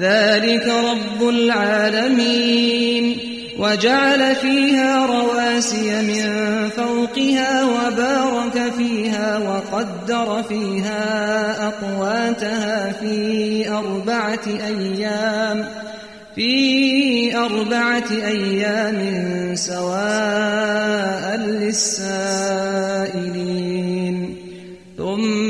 ذلك رب العالمين. وجعل فيها رواسي من فوقها وبارك فيها وقدر فيها أقواتها في أربعة أيام. في أربعة أيام سواء للسائلين. ثم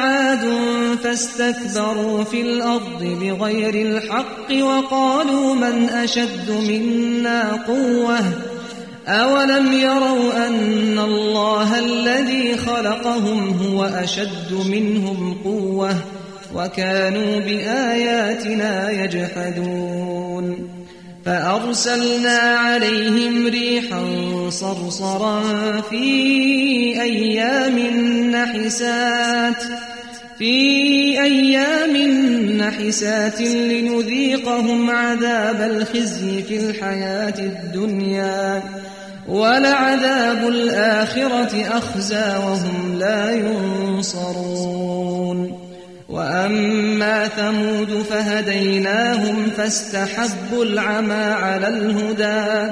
فاستكبروا في الأرض بغير الحق وقالوا من أشد منا قوة؟ أولم يروا أن الله الذي خلقهم هو أشد منهم قوة وكانوا بآياتنا يجحدون؟ فأرسلنا عليهم ريحا صرصرا في أيام نحسات في أيام نحسات لنذيقهم عذاب الخزي في الحياة الدنيا ولعذاب الآخرة أخزى وهم لا ينصرون. وأما ثمود فهديناهم فاستحبوا العمى على الهدى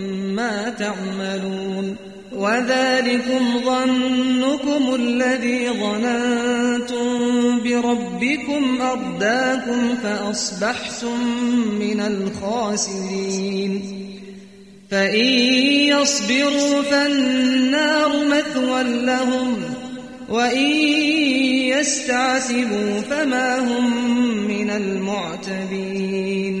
تعملون وذلكم ظنكم الذي ظننتم بربكم أرداكم فأصبحتم من الخاسرين. فإن يصبروا فالنار مثوى لهم وإن يستعتبوا فما هم من المعتبين.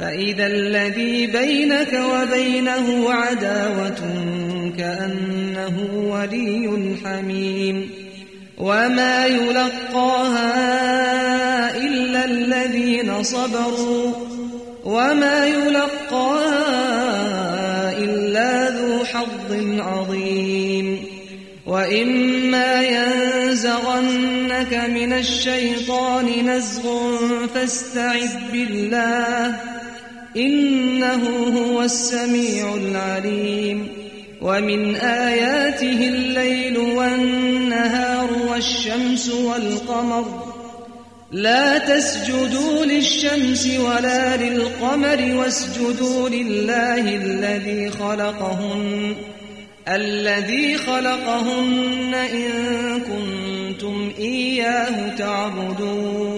فإذا الذي بينك وبينه عداوة كأنه ولي حميم وما يلقاها إلا الذين صبروا وما يلقاها إلا ذو حظ عظيم وإما ينزغنك من الشيطان نزغ فاستعذ بالله إنه هو السميع العليم. ومن آياته الليل والنهار والشمس والقمر. لا تسجدوا للشمس ولا للقمر واسجدوا لله الذي خلقهن. الذي خلقهن إن كنتم إياه تعبدون.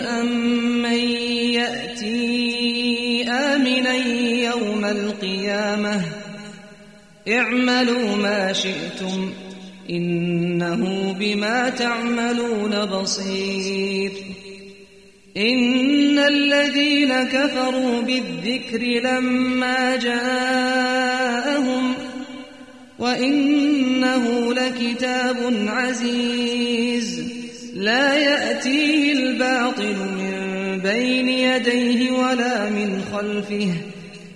اعملوا ما شئتم إنه بما تعملون بصير. إن الذين كفروا بالذكر لما جاءهم وإنه لكتاب عزيز. لا يأتيه الباطل من بين يديه ولا من خلفه.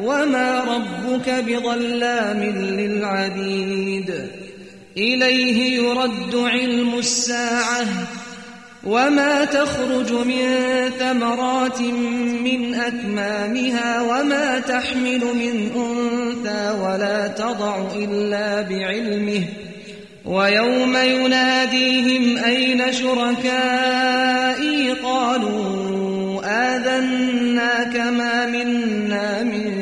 وما ربك بظلام للعبيد. إليه يرد علم الساعة. وما تخرج من ثمرات من أكمامها وما تحمل من أنثى ولا تضع إلا بعلمه. ويوم يناديهم أين شركائي؟ قالوا آذنا كما منا من